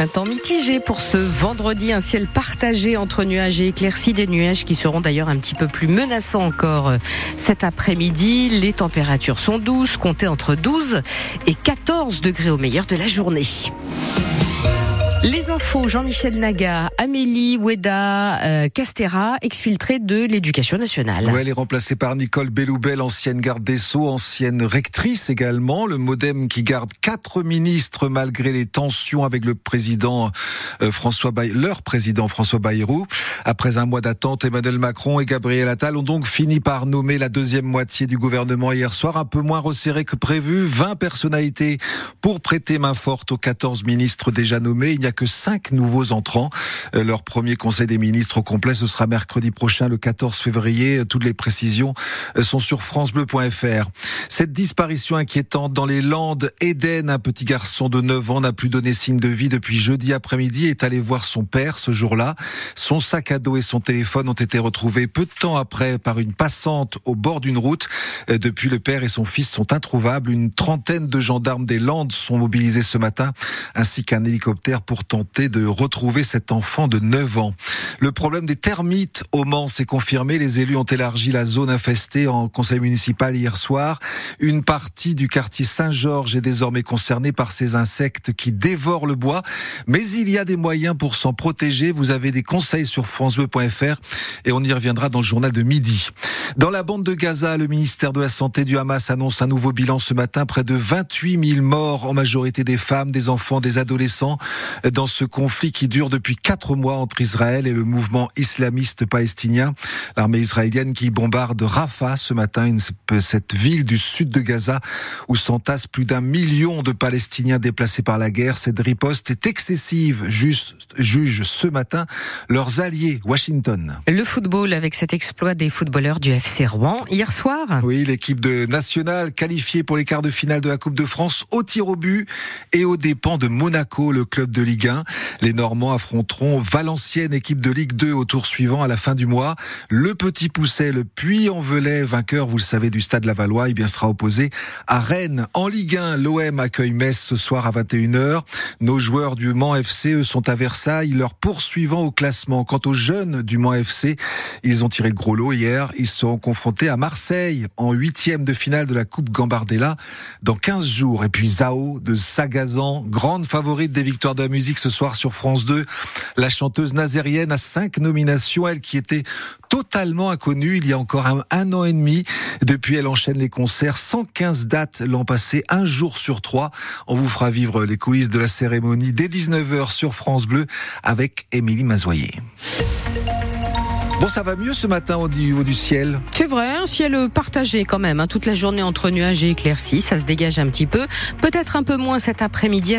Un temps mitigé pour ce vendredi, un ciel partagé entre nuages et éclaircies, des nuages qui seront d'ailleurs un petit peu plus menaçants encore euh, cet après-midi. Les températures sont douces, comptez entre 12 et 14 degrés au meilleur de la journée. Les infos, Jean-Michel Naga, Amélie Oueda euh, Castera, exfiltrée de l'éducation nationale. Ouais, elle est remplacée par Nicole Belloubel, ancienne garde des Sceaux, ancienne rectrice également. Le modem qui garde quatre ministres malgré les tensions avec le président euh, François Bayrou, leur président François Bayrou. Après un mois d'attente, Emmanuel Macron et Gabriel Attal ont donc fini par nommer la deuxième moitié du gouvernement hier soir, un peu moins resserré que prévu. 20 personnalités pour prêter main forte aux 14 ministres déjà nommés. N'y a que cinq nouveaux entrants. Euh, leur premier conseil des ministres au complet, ce sera mercredi prochain, le 14 février. Toutes les précisions euh, sont sur francebleu.fr. Cette disparition inquiétante dans les Landes, Eden, un petit garçon de 9 ans, n'a plus donné signe de vie depuis jeudi après-midi, est allé voir son père ce jour-là. Son sac à dos et son téléphone ont été retrouvés peu de temps après par une passante au bord d'une route. Euh, depuis, le père et son fils sont introuvables. Une trentaine de gendarmes des Landes sont mobilisés ce matin, ainsi qu'un hélicoptère pour tenter de retrouver cet enfant de 9 ans. Le problème des termites au Mans s'est confirmé. Les élus ont élargi la zone infestée en conseil municipal hier soir. Une partie du quartier Saint-Georges est désormais concernée par ces insectes qui dévorent le bois. Mais il y a des moyens pour s'en protéger. Vous avez des conseils sur francebleu.fr et on y reviendra dans le journal de midi. Dans la bande de Gaza, le ministère de la Santé du Hamas annonce un nouveau bilan ce matin. Près de 28 000 morts, en majorité des femmes, des enfants, des adolescents, dans ce conflit qui dure depuis quatre mois entre Israël et le mouvement islamiste palestinien. L'armée israélienne qui bombarde Rafah ce matin, une, cette ville du sud de Gaza où s'entassent plus d'un million de Palestiniens déplacés par la guerre. Cette riposte est excessive, juste, juge ce matin leurs alliés, Washington. Le football avec cet exploit des footballeurs du FC Rouen hier soir. Oui, l'équipe de nationale qualifiée pour les quarts de finale de la Coupe de France au tir au but et aux dépens de Monaco, le club de Ligue 1. Les Normands affronteront Valenciennes, équipe de Ligue 2 au tour suivant à la fin du mois. Le Petit Pousset, le Puy-en-Velay, vainqueur, vous le savez, du Stade Lavallois, eh bien sera opposé à Rennes. En Ligue 1, l'OM accueille Metz ce soir à 21h. Nos joueurs du Mans FC, eux, sont à Versailles, leur poursuivant au classement. Quant aux jeunes du Mans FC, ils ont tiré le gros lot hier. Ils seront confrontés à Marseille en huitième de finale de la Coupe Gambardella dans 15 jours. Et puis Zao de Sagazan, grande favorite des victoires de la musique ce soir sur France 2. La chanteuse nazérienne a cinq nominations, elle qui était totalement inconnue il y a encore un, an et demi. Depuis, elle enchaîne les concerts, 115 dates l'an passé, un jour sur trois. On vous fera vivre les coulisses de la cérémonie dès 19h sur France Bleu avec Émilie Mazoyer. Bon, ça va mieux ce matin au niveau du ciel? C'est vrai, un ciel partagé quand même. Hein, toute la journée entre nuages et éclaircies, ça se dégage un petit peu. Peut-être un peu moins cet après-midi.